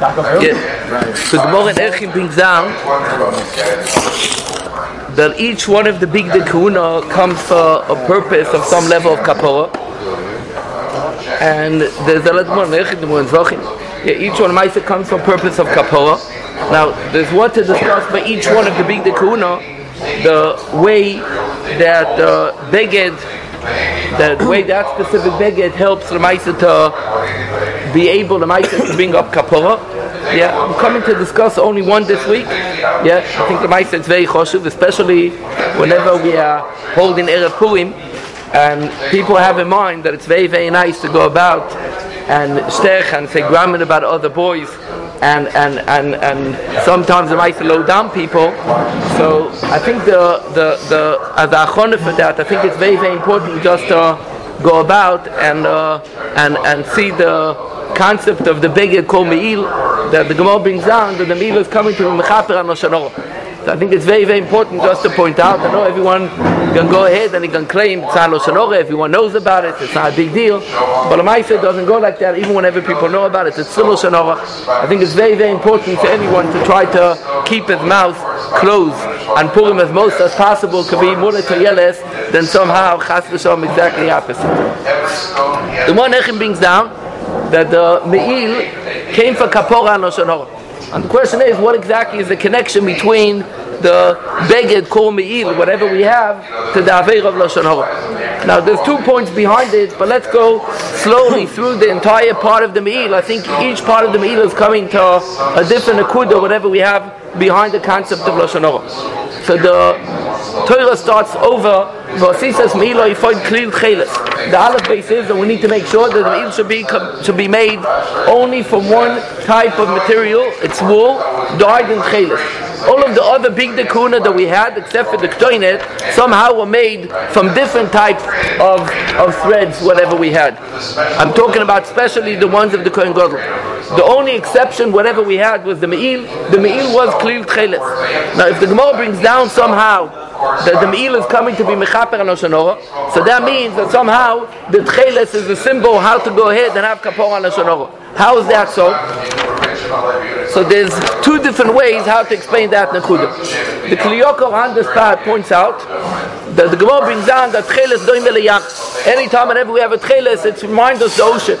Yeah. So the Gemara in Erchim brings down that each one of the big dekuna comes for a purpose of some level of kapora. And there's a lot more yeah, each one Maisa comes for purpose of kapora. Now, there's what to discuss by each one of the big dekuna, the way that uh, beged, the way that specific beged helps the Maisa to be able, the Maisa to bring up kapora. Yeah, I'm coming to discuss only one this week. Yeah, I think the Maisa is very choshev, especially whenever we are holding Erev Purim, and people have in mind that it's very, very nice to go about and stech and say grammar about other boys and and and and sometimes it might slow down people. So I think the the the for that, I think it's very very important just to go about and uh, and and see the concept of the beggar called Me'il that the Gemara brings down that the Me'il is coming to Mechaper and Oshanor. So I think it's very, very important just to point out. I know everyone can go ahead and he can claim it's Shanore. Everyone knows about it. It's not a big deal. But the Maisa doesn't go like that. Even whenever people know about it, it's still Shanore. I think it's very, very important for anyone to try to keep his mouth closed and pull him as most as possible to be more yeles than somehow chas v'shom exactly opposite. The one Echim brings down that the Me'il came for Kapora and Lashon and the question is, what exactly is the connection between the Beged, Kol Me'il, whatever we have, to the Aveir of Lashon Hara? Now, there's two points behind it, but let's go slowly through the entire part of the Me'il. I think each part of the Me'il is coming to a different Akuda, whatever we have behind the concept of Lashon Hara. So the Torah starts over, says Klil. The Aleph base is that we need to make sure that the Me'il should be, should be made only from one type of material, it's wool, dyed in Cheles. All of the other big dekuna that we had, except for the ktoinet, somehow were made from different types of, of threads, whatever we had. I'm talking about especially the ones of the Kohen Gadol. The only exception, whatever we had, was the Me'il. The Me'il was Klil Tcheles. Now, if the Gemara brings down somehow that the Me'il is coming to be Mechaper and. So that means that somehow the Tcheles is a symbol how to go ahead and have Kapor and Oshanora. How is that so? So there's two different ways how to explain that Nakuda. The Kliyoko on this part points out that the Gemara brings down that Tcheles doim eliyam. Anytime whenever we have a Tcheles, it reminds us the ocean.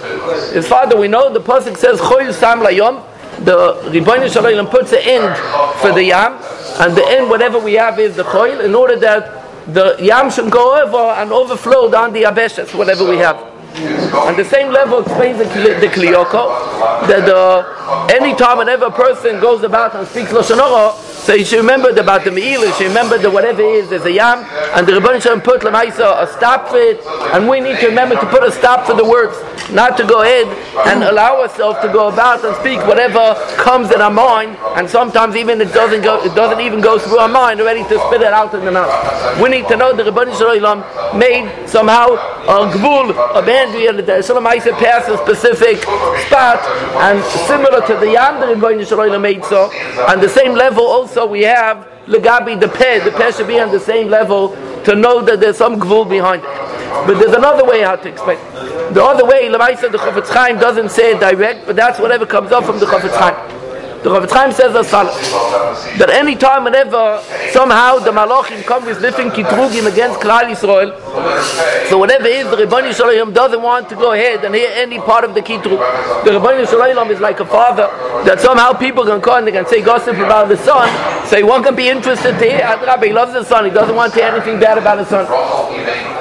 As far as we know the Pasuk says Choyu Sam Layom. The Shel Olam puts an end for the Yam and the end, whatever we have, is the choil, in order that the yam should go over and overflow down the abeshes, whatever we have. On the same level explains the, the kliyoko, that uh, any time whenever a person goes about and speaks Lashon so you should remember about the meal, you should remember that whatever is, there's a yam, and the Rebbeinu Shalom put Lamaisa a stop for it, and we need to remember to put a stop for the words, not to go ahead and allow ourselves to go about and speak whatever comes in our mind, and sometimes even it doesn't go, it doesn't even go through our mind, ready to spit it out in the mouth. We need to know that Rebbeinu Shalom made somehow a gvul, a boundary, and the Shalom passed a specific spot, and similar to the the Rebbeinu Shalom made so, on the same level also we have legabi the peh. The peh should be on the same level to know that there's some gvul behind it. But there's another way how to explain. The other way, Lamaisa the Chofetz Chaim doesn't say it direct, but that's whatever comes up from the Chofetz Chaim. The Rav Chaim says as follows: that any time, whenever somehow the Malachim come with lifting kitrugim against Klal Yisrael, so whatever is the Ribboni Shalom doesn't want to go ahead and hear any part of the kitrug. The Ribboni Shalom is like a father that somehow people can come and they can say gossip about the son. Say one can be interested to hear. Rabbi loves the son. He doesn't want to hear anything bad about the son.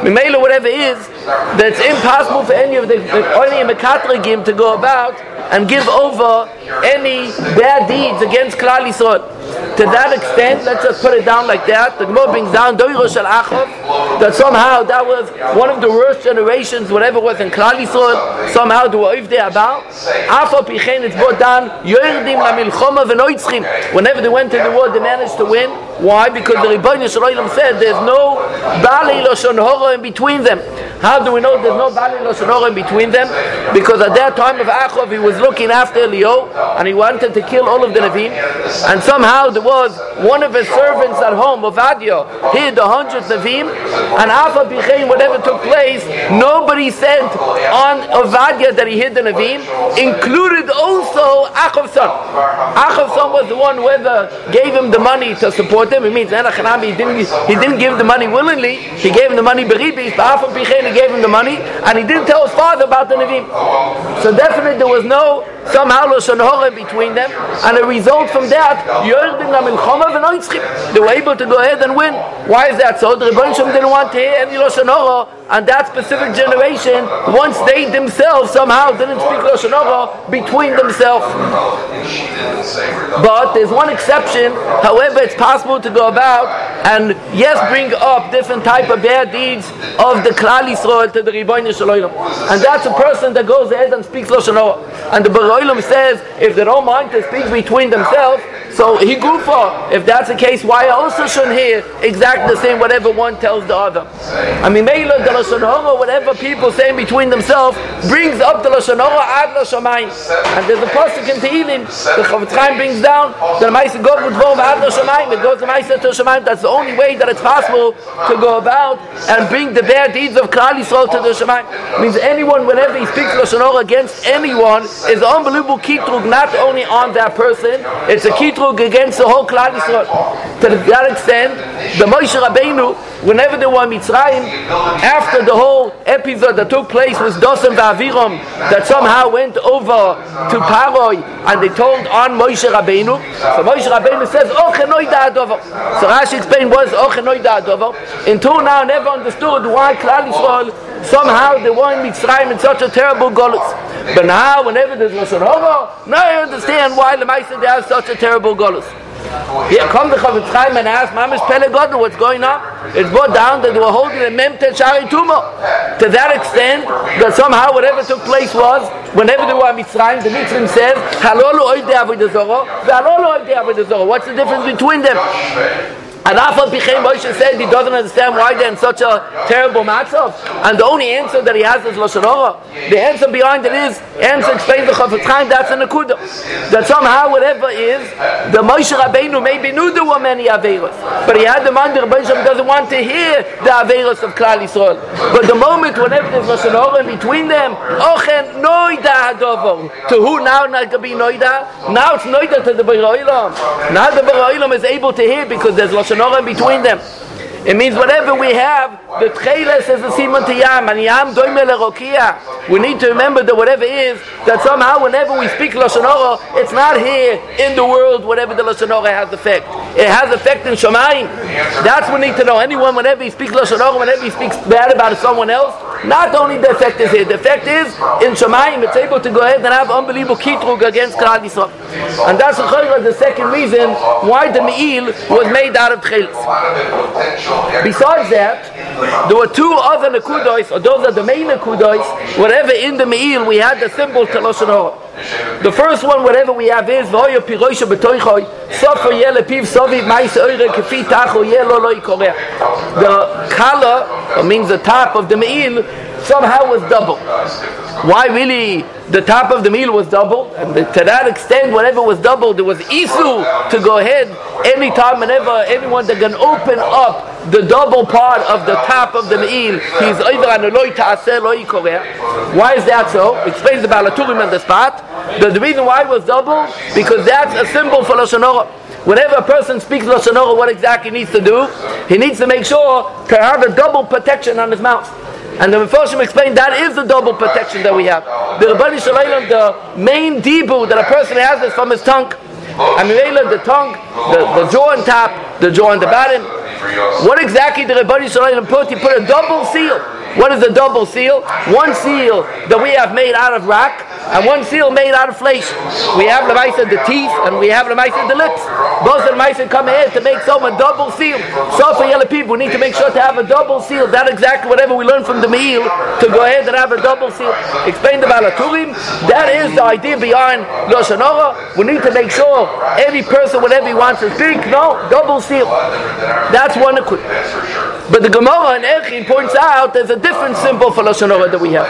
Mimela, whatever is, that it's impossible for any of the, only a to go about and give over any bad deeds against Klal Yisrael. To that extent, let's just put it down like that. The Gemara brings down Doirosh al Achov, that somehow that was one of the worst generations, whatever was in Klal Yisrael, somehow the de Abal. Afa Pichen, it's brought down, Yoirdim la Milchoma v'noitzchim. Whenever they went to the war, they managed to win. Why? Because the Shel Olam said there's no Bali Lashon Hora in between them. How do we know there's no Bali Lashon Hora in between them? Because at that time of Achov, he was looking after Leo, and he wanted to kill all of the Navim. And somehow there was one of his servants at home, of Ovadia, hid a hundred Navim, and Alpha Bichain, whatever took place, nobody said on Ovadia that he hid the Navim, included also Achav's son. Son was the one who gave him the money to support him. It means he didn't, he didn't give the money willingly. He gave him the money beribis, but Pichen, he gave him the money, and he didn't tell his father about the Nevi'im. So definitely there was no somehow Lashon Hora between them, and a result from that, they were able to go ahead and win. Why is that so? The Rebbeinu didn't want to hear any Lashon Hora, and that specific generation, once they themselves somehow didn't speak Lashon Hora between themselves. But there's one exception. However, it's possible to go about and yes, bring up different type of bad deeds of the Klal Yisrael to the Rebbeinu Shalom. And that's a person that goes ahead and speaks Lashon Hora. And the Baroilim says if they don't mind to speak between themselves, so he. If that's the case, why also shouldn't hear exactly the same whatever one tells the other? I mean, Mela the lashon hara, whatever people say between themselves, brings up the lashon hara ad lashamayim. And there's a pasuk in Tehillim. The Chaim brings down the Ma'aser Gov with Vom ad lashamayim. It goes to Ma'aser to Shamayim. That's the only way that it's possible to go about and bring the bad deeds of Klal Yisrael to the Shamayim. Means anyone, whenever he speaks lashon hara against anyone, is unbelievable kitrug not only on that person. It's a kitrug against the whole Klal Yisrael. To that extent, the Moshe Rabbeinu, whenever they were in Mitzrayim, after the whole episode that took place with Dosan Va'aviram, that somehow went over to Paroi, and they told on Moshe Rabbeinu, so Moshe Rabbeinu says, Oh, Chenoi Da'adover. So Rashi explained was, Oh, Chenoi Da'adover. Until now, never understood why Klal Yisrael, somehow they were in Mitzrayim in such a terrible golus. But now, whenever there's Lashon Hara, now I understand why the Maisa they have such a terrible golus. Here come the Chofetz Chaim and ask, Mamish Pele Godel, what's going on? It's brought down that they were holding a Memte Shari Tumo. To that extent, that somehow whatever took place was, whenever they were in Mitzrayim, the Mitzrayim says, Halolu Oide Avodah Halolu Oide Avodah What's the difference between them? And Afal Pichem Moshe said he doesn't understand why they're in such a terrible matchup. And the only answer that he has is Lashon The answer behind it is, answer explains the Chofetz Chaim, that's a Nakuda. That somehow whatever is, the Moshe Rabbeinu maybe knew there were many Averos. But he had the mind that Rabbeinu doesn't want to hear the Averos of Klal Yisrael. But the moment whenever there's Lashon in between them, Ochen Noida Hadovo. To who now not going to be Noida? Now it's Noida to the Beroilam. Now the Beroilam is able to hear because there's Lashon Between them. It means whatever we have, the Tcheles is the Simon Tiyam, and Yam Doime Lerokia. We need to remember that whatever is, that somehow whenever we speak Lashon it's not here in the world, whatever the Lashon has effect. It has effect in Shemaim. That's what we need to know. Anyone, whenever he speaks Lashon whenever he speaks bad about someone else, not only the effect is here, the effect is in Shemaim, it's able to go ahead and have unbelievable kitrug against Klal Yisrael. And that's the second reason why the Me'il was made out of Tcheles. Besides that, there were two other Nakudois, or those are the main Nakudois, whatever in the Me'il we had the symbol Teloshanor. The first one, whatever we have is Piv Sovi Mais Eure Kefi Tacho Korea. The color, means the top of the Me'il, somehow was double. Why really the top of the meal was doubled, And to that extent, whatever was doubled, there was isu to go ahead anytime, whenever anyone that can open up the double part of the top of the meal, he's either an Why is that so? Explains the Baal HaTurim on the spot. The, the reason why it was double, because that's a symbol for Lashon Whenever a person speaks Lashon what exactly needs to do? He needs to make sure to have a double protection on his mouth. And the Mephoshim explained that is the double protection that we have. The Rabbani Shalom, the main dibu that a person has is from his tongue. And the tongue, the, the jaw on top, the jaw on the bottom. What exactly did Rabbani Shalom put? He put a double seal. What is a double seal? One seal that we have made out of rock, and one seal made out of flesh. We have the mice the teeth, and we have the mice the lips. The mice come ahead to make some a double seal. So for yellow people, we need to make sure to have a double seal. That exactly whatever we learn from the meal to go ahead and have a double seal. Explain the Baal HaTurim. That is the idea behind Lashon We need to make sure every person, whatever he wants to speak, no double seal. That's one equipment. But the Gemara in Echin points out there's a different symbol for Lashon Hara that we have.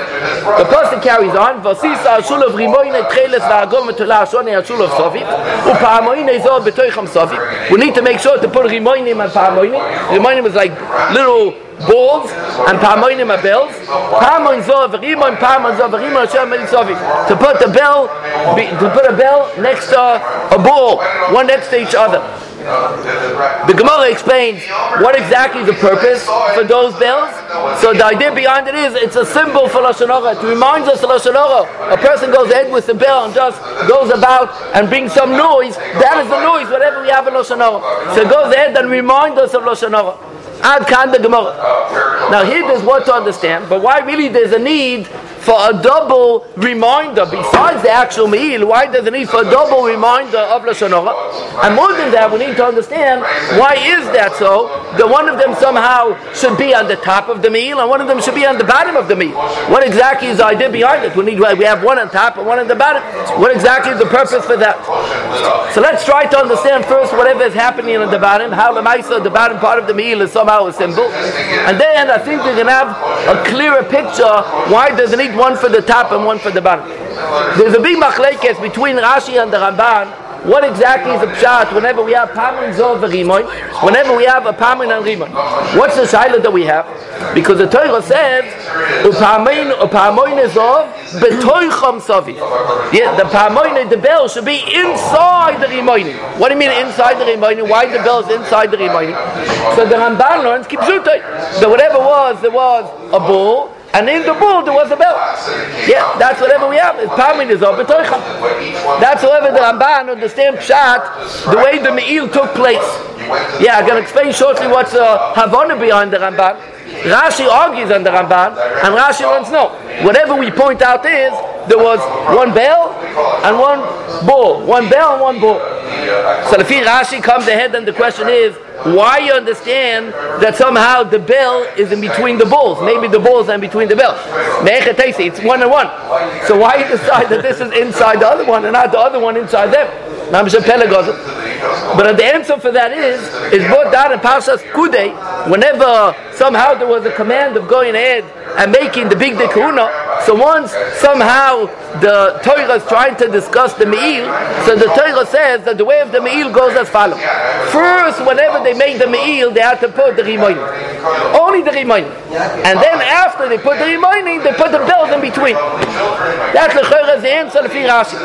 The person carries on, Vasisa Ashul of Rimoine Treles Va'agom Metula Ashone Ashul of Sovi, U'Pa'amoine Zor B'toicham Sovi. We need to make sure to put Rimoinim and Pa'amoinim. Rimoinim is like little balls and Pa'amoinim are bells. Pa'amoin Zor V'Rimoin Pa'amoin Zor V'Rimoin Hashem Sovi. To put the bell, to put a bell next to a ball, one next to each other. The Gemara explains what exactly is the purpose for those bells. So the idea behind it is it's a symbol for Lashon Hara. It reminds us of Lashon Hara. A person goes ahead with the bell and just goes about and brings some noise. That is the noise, whatever we have in Lashon Hara. So it goes ahead and reminds us of Lashon Hara. Ad kan the Gemara. Now here there's what to understand, but why really there's a need for a double reminder besides the actual meal. Why does it need for a double reminder of Lashon? And more than that, we need to understand why is that so? That one of them somehow should be on the top of the meal and one of them should be on the bottom of the meal. What exactly is the idea behind it? We need we have one on top and one on the bottom. What exactly is the purpose for that? So let's try to understand first whatever is happening on the bottom, how the Maisa, the bottom part of the meal is somehow a symbol. And then I think we can have a clearer picture why does it need one for the top and one for the bottom. There's a big machlekes between Rashi and the Ramban. What exactly is the pshat whenever we have pamin zov v'rimoin? Whenever we have a pamin and rimon, what's the shaila that we have? Because the Torah says upamin upamoin zov betoicham savi. Yeah, the pamoin the bell should be inside the rimoin. What do you mean inside the rimoin? Why the bell is inside the rimoin? So the Ramban learns kipzutay. So whatever was there was a bull and in the bull there was a bell. Yeah, that's whatever we have. It's Pamin is over That's whatever the Ramban understand Pshat, the way the Me'il took place. Yeah, I'm going to explain shortly what's the Havana behind the Ramban. Rashi argues on the Ramban, and Rashi wants no. Whatever we point out is there was one bell and one bull, one bell and one bull. So the Rashi comes ahead, and the question is, why you understand that somehow the bell is in between the bulls? Maybe the bulls are in between the bells. It's one and one. So why you decide that this is inside the other one and not the other one inside them? But the answer for that is is brought down in Parshas Kudei. Whenever somehow there was a command of going ahead and making the big dekuna, so once somehow the Torah is trying to discuss the meal, so the Torah says that the way of the meal goes as follows. First, whenever they made the meal, they had to put the Rimoin. Only the Rimoin. And then after they put the Rimoin, they put the bells in between. That's the the answer of Rashi.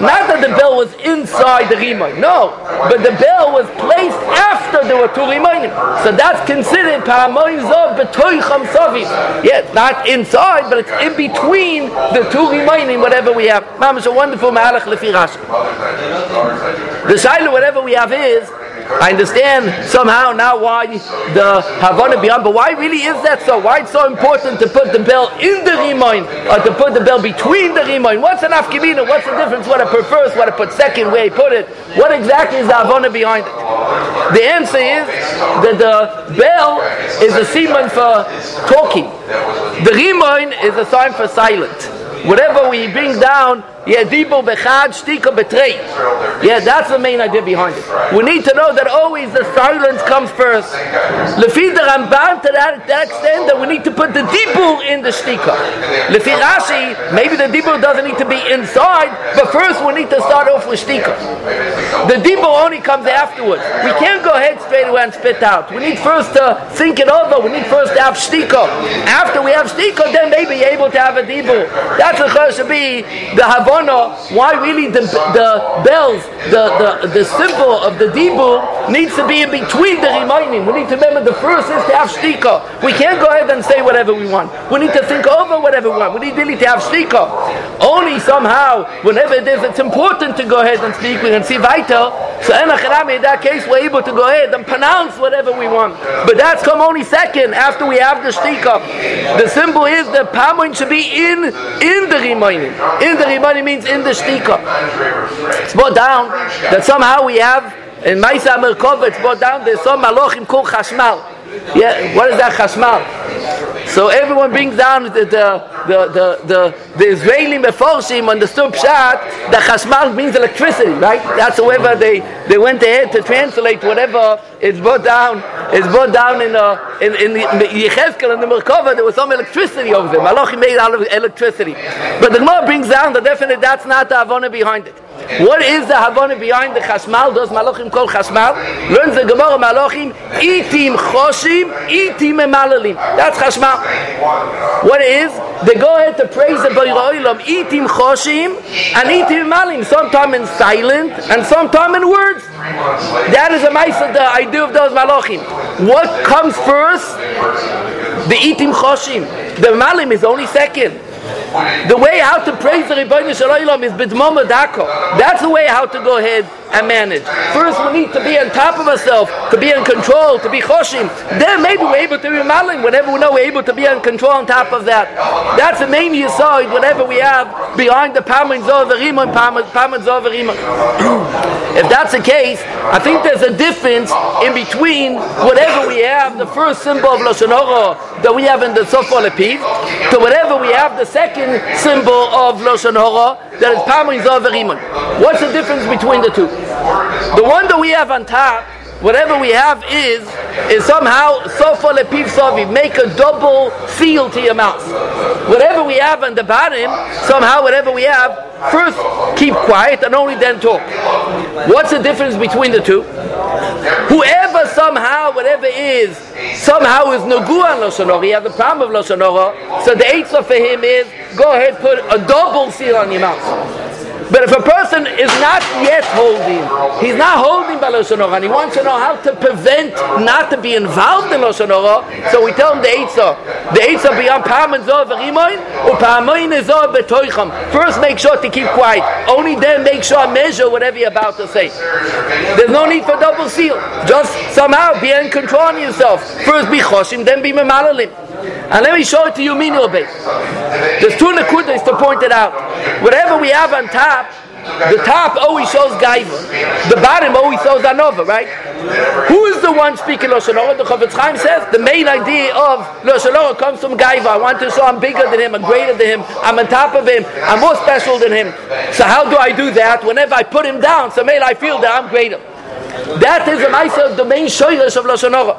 Not that the bell was inside the Rimoin. No. But the bell was placed after there were two Rimoinim. So that's considered Paramoin Zov Betoicham Sovim. Yeah, not inside, but it's in between the two remaining, whatever we have. Mom, it's a wonderful Mahalach Lefi. The Shiloh, whatever we have is, I understand somehow now why the Havana beyond, but why really is that so? Why it's so important to put the bell in the Rimoin or to put the bell between the Rimoin? What's an Afkimina? What's the difference? What it prefers, what it put second, where he put it? What exactly is the Havana behind it? The answer is that the bell is a siman for talking. The Rimoin is a sign for silent. Whatever we bring down Yedibo bechad shtika betrei. Yeah, that's the main idea behind it. We need to know that always the silence comes first. Lefi the Ramban to that, extent that we need to put the dibur in the shtika. Lefi Rashi, maybe the dibur doesn't need to be inside, but first we need to start off with shtika. The dibur only comes afterwards. We can't go ahead straight away and spit out. We need first to think it over. We need first to have shtika. After we have shtika, to have a dibur. That's the should be the havon why really the, the bells, the, the, the symbol of the dibur needs to be in between the remaining. We need to remember the first is to have shtika. We can't go ahead and say whatever we want. We need to think over whatever we want. We need really to have shtika. Only somehow, whenever it is, it's important to go ahead and speak. We can see vital. So in that case, we're able to go ahead and pronounce whatever we want. But that's come only second after we have the shtika. The symbol is the pamoin should be in in the remaining. In the remaining means in the shtika. It's brought down that somehow we have in Maisa Merkova, it's brought down there's some malochim called chashmal. Yeah, what is that chashmal? So everyone brings down the the the the, the, the Israeli meforshim understood pshat that chashmal means electricity, right? That's however they they went ahead to translate whatever is brought down is brought down in uh, in in the Yechezkel in the Merkava. There was some electricity over there. Malachim made out of electricity. But the Gemara brings down the definite that's not the Havana behind it. What is the Havana behind the Chashmal? Does Malachim call Chashmal? Learns the Gemara Malachim, Itim Choshim, Itim Emalalim. That's Chasmal. What is? They go ahead to praise the Olam, Itim Choshim, and Itim Emalim. Sometimes in silent, and sometimes in words. That is a mice of the idea of those Malachim. What comes first? The Itim Choshim. The Malim is only second. The way how to praise the Rebbeinu Shalom is b'dmoma dako. That's the way how to go ahead and manage. First, we need to be on top of ourselves, to be in control, to be choshim. Then maybe we're able to be maling. Whenever we know we're able to be in control on top of that. That's the main side. Whatever we have behind the pamin zoverim and pamin zoverim. If that's the case, I think there's a difference in between whatever we have, the first symbol of Lashon that we have in the Sofol Epiv, to whatever we have, the second symbol of Lashon Hora, that is Pamin Zoverimon. What's the difference between the two? The one that we have on top, whatever we have is, is somehow sofa lepiv savi, make a double seal to your mouth. Whatever we have on the bottom, somehow whatever we have, first keep quiet and only then talk. What's the difference between the two? Whoever somehow, whatever is, somehow is nagu on he has the problem of Lashon so the answer for him is, go ahead, put a double seal on your mouth. But if a person is not yet holding, he's not holding by Lashon and he wants to know how to prevent not to be involved in Lashon so we tell him the Eitzah. The Eitzah beyond Paman Zoh v'Rimoin, u'Pamoin Zoh b'Toicham. First make sure to keep quiet. Only then make sure I measure whatever you're about to say. There's no need for double seal. Just somehow be in control of yourself. First be choshim, then be memalalim. And let me show it to you base. There's two nakudas to point it out. Whatever we have on top, the top always shows gaiva. The bottom always shows anova, right? Who is the one speaking Lashon The Chofetz Chaim says the main idea of Lashon comes from gaiva. I want to show I'm bigger than him, I'm greater than him, I'm on top of him, I'm more special than him. So how do I do that? Whenever I put him down, so may I feel that I'm greater. That is the the main shoylish of Lashon Hora.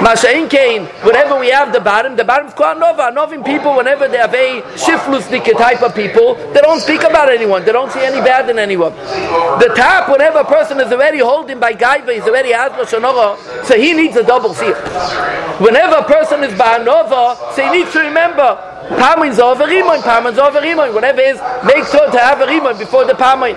Masha'in Kain, whenever we have the bottom, the bottom is called Nova. People, whenever they are very shiflusnik type of people, they don't speak about anyone. They don't see any bad in anyone. The top, whenever a person is already holding by Gaiva, he's already has Lashon Hora, so he needs a double seal. Whenever a person is Ba'anova, so he needs to remember, Pamin over Rimon, Pamin over Rimon. Whatever is, make sure to have a Rimon before the Pamin.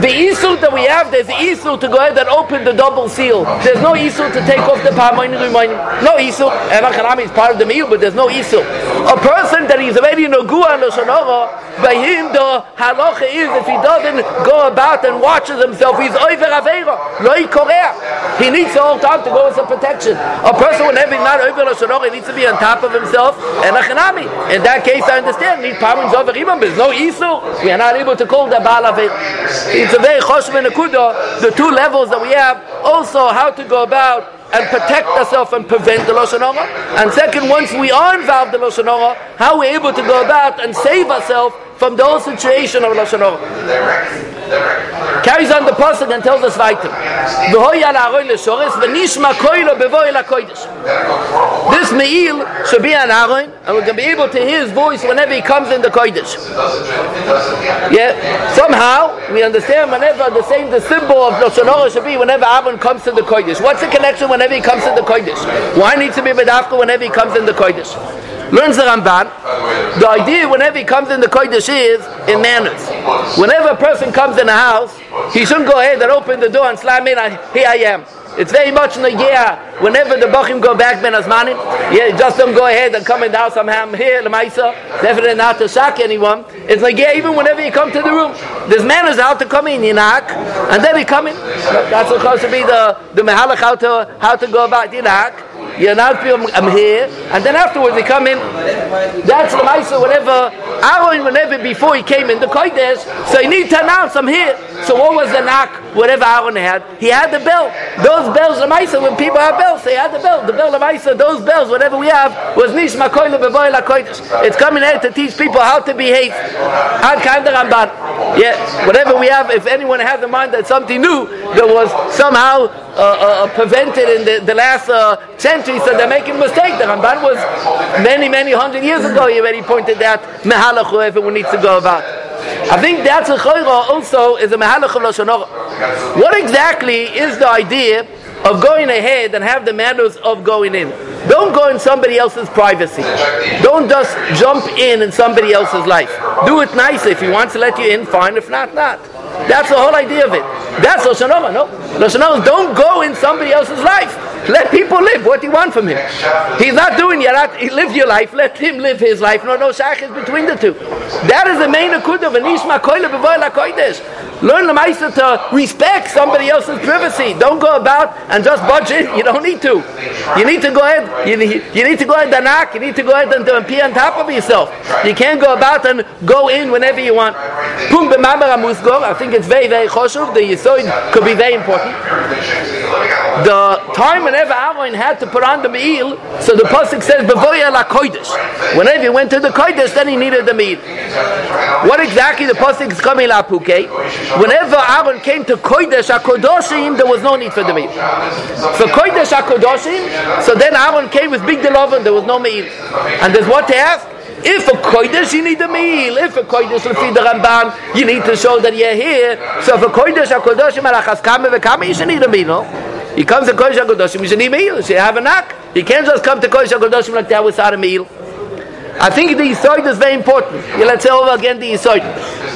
The Isul that we have, there's the Isul to go ahead and open the double seal. There's no Isul to take off the Pamin Rimon. No Isul. Evachanami is part of the meal, but there's no Isul. A person that is already no Gua and Shonora, by him the halacha is if he doesn't go about and watches himself, he's over Avera. Loi Korea. He needs all time to go as a protection. A person whenever he's not over Shonora, he needs to be on top of himself and In that case, I understand. Need Parim Zover Imam, there's no Isu. We are not able to call the Baal It's a very Choshve Nekuda, the two levels that we have, also how to go about and protect ourselves and prevent the Lashon And second, once we are involved in Lashon how we're able to go about and save ourselves from the whole situation of Lashon Carries on the pasuk and tells us weiter. This me'il should be an Aaron, and going to be able to hear his voice whenever he comes in the kodesh. Yeah, somehow we understand whenever the same the symbol of Lashon should be whenever Aaron comes to the kodesh. What's the connection whenever he comes in the kodesh? Why needs to be bedafka whenever he comes in the kodesh? Learns the Ramban. The idea whenever he comes in the Kodesh is in manners. Whenever a person comes in a house, he shouldn't go ahead and open the door and slam in, here I am. It's very much in the year whenever the Bachim go back Ben Azmanim, yeah, just don't go ahead and come in the house, I'm here, Lamaisa, definitely not to shock anyone. It's like, yeah, even whenever you come to the room, there's manners how to come in, you knock, and then you come in. That's supposed to be the, the mehalach how to, how to go about, you knock. You people, I'm here, and then afterwards they come in. That's the Maisa, whatever. Aaron, whenever before he came in the Kodesh, so he need to announce, I'm here. So what was the knock, whatever Aaron had? He had the bell. Those bells, the Maisa, when people have bells, they had the bell. The bell of Maisa, those bells, whatever we have, was Nishma La Kodesh. It's coming here to teach people how to behave. Ad Kaim Ramban. Yeah, whatever we have, if anyone had the mind that something new, that was somehow uh, uh, prevented in the, the last uh, century, so they're making a mistake. The Ramban was many, many hundred years ago. He already pointed that mehalach whoever needs to go about. I think that's a also is a mehalach of What exactly is the idea of going ahead and have the manners of going in? Don't go in somebody else's privacy. Don't just jump in in somebody else's life. Do it nicely. If he wants to let you in, fine. If not, not. That's the whole idea of it. That's Lashon no? Lashon don't go in somebody else's life. Let people live. What do you want from him? He's not doing yet. He lived your life. Let him live his life. No, no shach is between the two. That is the main akud of an ishma koile. Learn the meister to respect somebody else's privacy. Don't go about and just budge in. You don't need to. You need to go ahead. You need, you need to go ahead and knock. You need to go ahead and, and pee on top of yourself. You can't go about and go in whenever you want. I think it's very, very choshuv. The yisoid could be very important. The time whenever Aaron had to put on the meal, so the pasuk says bevoya la kodesh. Whenever he went to the kodesh, then he needed the meal. What exactly the pasuk is coming la puke? Whenever Aaron came to kodesh hakodoshim, there was no need for the meal. So kodesh hakodoshim, so then Aaron came with big deloven, there was no meal. And there's what to ask. If a kodesh, you need a meal. If a kodesh, lefi the Ramban, you need to show that you're here. So for kodesh, a kodesh, malachas kame you should need a meal, no? He comes to kodesh hakodoshim, you should need a meal. You should have a knock. He can't just come to kodesh hakodoshim like that without a meal. I think the Yisoid is very important. Let's say over again the Yisoid.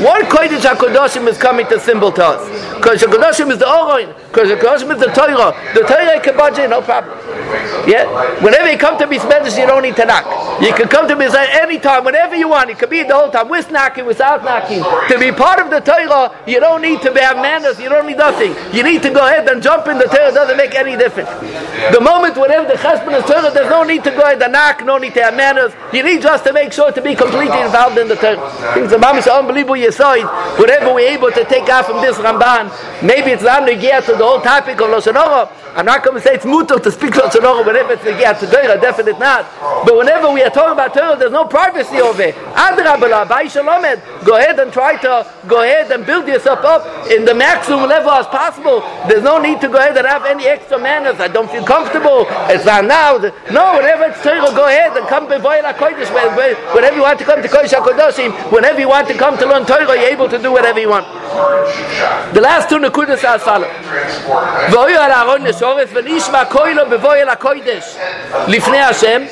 What Kodesh HaKodoshim is coming to symbol to us? Kodesh HaKodoshim is the Oroin. Kodesh HaKodoshim is the Torah. The Torah can budge no problem. Yeah? Whenever you come to Bismedish, you don't need to knock. You can come to Bismedish anytime, whenever you want. You could be the whole time, with knocking, without knocking. To be part of the Torah, you don't need to have manners, you don't need nothing. You need to go ahead and jump in the Torah, doesn't make any difference. The moment whenever the husband is Torah, there's no need to go ahead and knock, no need to have manners. You need just to make sure to be completely involved in the Torah. Things are unbelievable yisoid. Whatever we're able to take out from this Ramban, maybe it's not get to the whole topic of Lashon I'm not going to say it's mutter to speak Lashon whenever it's Torah, definitely not. But whenever we are talking about Torah, there's no privacy over it. Go ahead and try to go ahead and build yourself up in the maximum level as possible. There's no need to go ahead and have any extra manners. I don't feel comfortable. It's not now. No, whenever it's Torah, go ahead and come before Kodesh. Whenever you want to come to Kodesh HaKodoshim, whenever you want to come to learn Torah, you're able to do whatever you want. The last two nekudas are as. HaKodesh lifnei Hashem.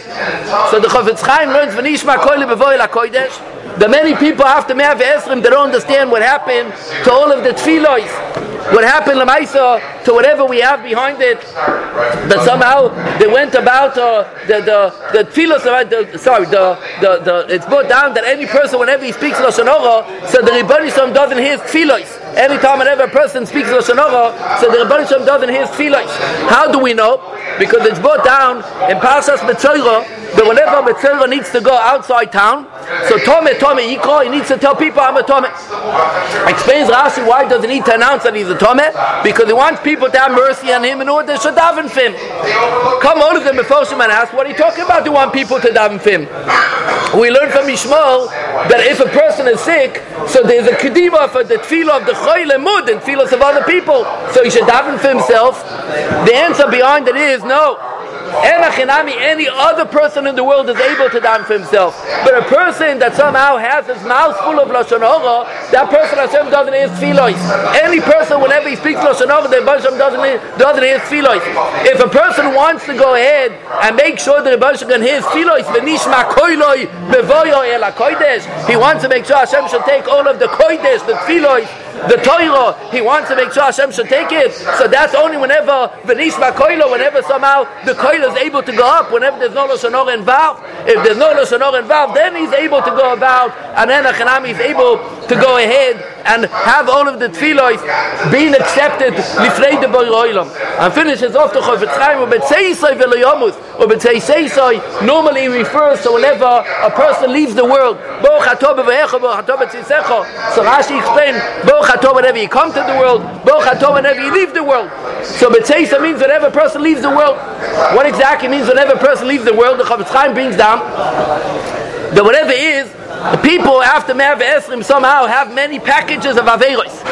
So the Chofetz Chaim learns v'nishma koilo b'voy el HaKodesh. The many people after Me'ah Esrim, they don't understand what happened to all of the tefillos what happened Lamaisa to whatever we have behind it, that somehow they went about uh, the the the tefillos, the, sorry, the, the the it's brought down that any person whenever he speaks lashon so the Rebbeinu doesn't hear tefillos. Anytime whenever a person speaks lashon so the Rebbeinu doesn't hear tefillos. How do we know? Because it's brought down in Parshas Metzora that whenever Metzora needs to go outside town, so Tome Tome Yikro, he needs to tell people I'm a Tome. Explains Rashi why does he need to announce that he's a Tome? Because he wants people to have mercy on him in order to daven for him. Come all of them before him and ask, what are you talking about? Do you want people to daven for him? We learn from Yishmael that if a person is sick, so there's a kedima for the tefillah of the choyle mud and tefillahs of other people. So he should daven for himself. The answer behind it is no. Any other person in the world is able to daven for himself. But a person that somehow has his mouth full of Lashon Hora, that person Hashem doesn't hear tefillos. Any person, whenever he speaks Lashon Hora, the Hashem doesn't doesn't hear tefillos. If a person wants to go ahead and make sure that the Hashem can hear tefillos, v'nishma koiloi bevoyo el he wants to make sure Hashem should take all of the koides, the tefillos, the Torah, he wants to make sure Hashem should take it. So that's only whenever Venishma Koilo, whenever somehow the Koilo is able to go up, whenever there's no Lashonor involved. If there's no Lashonor involved, then he's able to go about, and then Achanami is able to go ahead and have all of the tefillos being accepted lifnei the. And finishes off the Chofetz Chaim with Betzeisoi v'loyomus, or Betzeisoi normally refers to whenever a person leaves the world. So Rashi explained, chato whenever you come to the world, bo chato whenever you leave the world. So Betzeisa means whenever a person leaves the world. What exactly means whenever a person leaves the world? The Chofetz Chaim brings down that whatever is the people after Me'av Esrim somehow have many packages of Averos.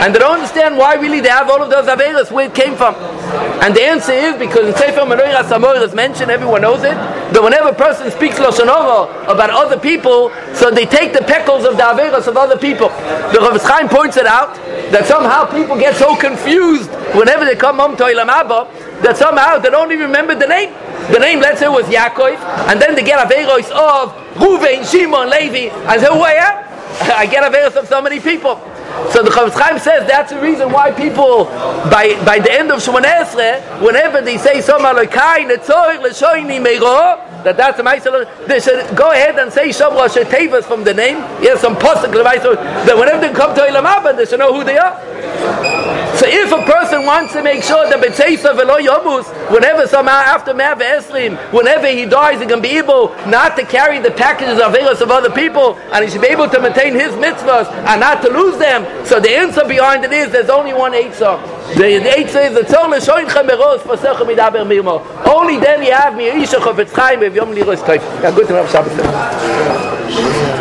And they don't understand why really they have all of those Averos, where it came from. And the answer is because in Sefer Menoras HaMaor is mentioned, everyone knows it, that whenever a person speaks Lashon about other people, so they take the peckles of the Averos of other people. The Rav Chaim points it out that somehow people get so confused whenever they come home to Ilam Abba that somehow they don't even remember the name. The name, let's say, was Yaakov, and then they get Averos of Ruvain, Shimon, Levi, and say, who I am? I get Averos of so many people. So the Chofetz Chaim says that's the reason why people, by by the end of Shemon Esrei, whenever they say Som Alokai Netzoich L'Shoini Meiro, that that's the Ma'aseh, they should go ahead and say Shem Rosh Tevas from the name. Yes, some Pasuk that whenever they come to Ilam Abba, they should know who they are. So if a person wants to make sure that B'Tzeisa V'lo Yomus, whenever somehow after Me'av Esrim, whenever he dies, he can be able not to carry the packages of Eros of other people, and he should be able to maintain his mitzvahs and not to lose them. So the answer behind it is there's only one Eitzah. The, the Eitzah is the Tzol L'Shoin Chameros Fasecha Midaber Mirmo. Only then you have Mi'isha Chofetz Chaim Yom Liros Toif. Yeah, good to have Shabbat.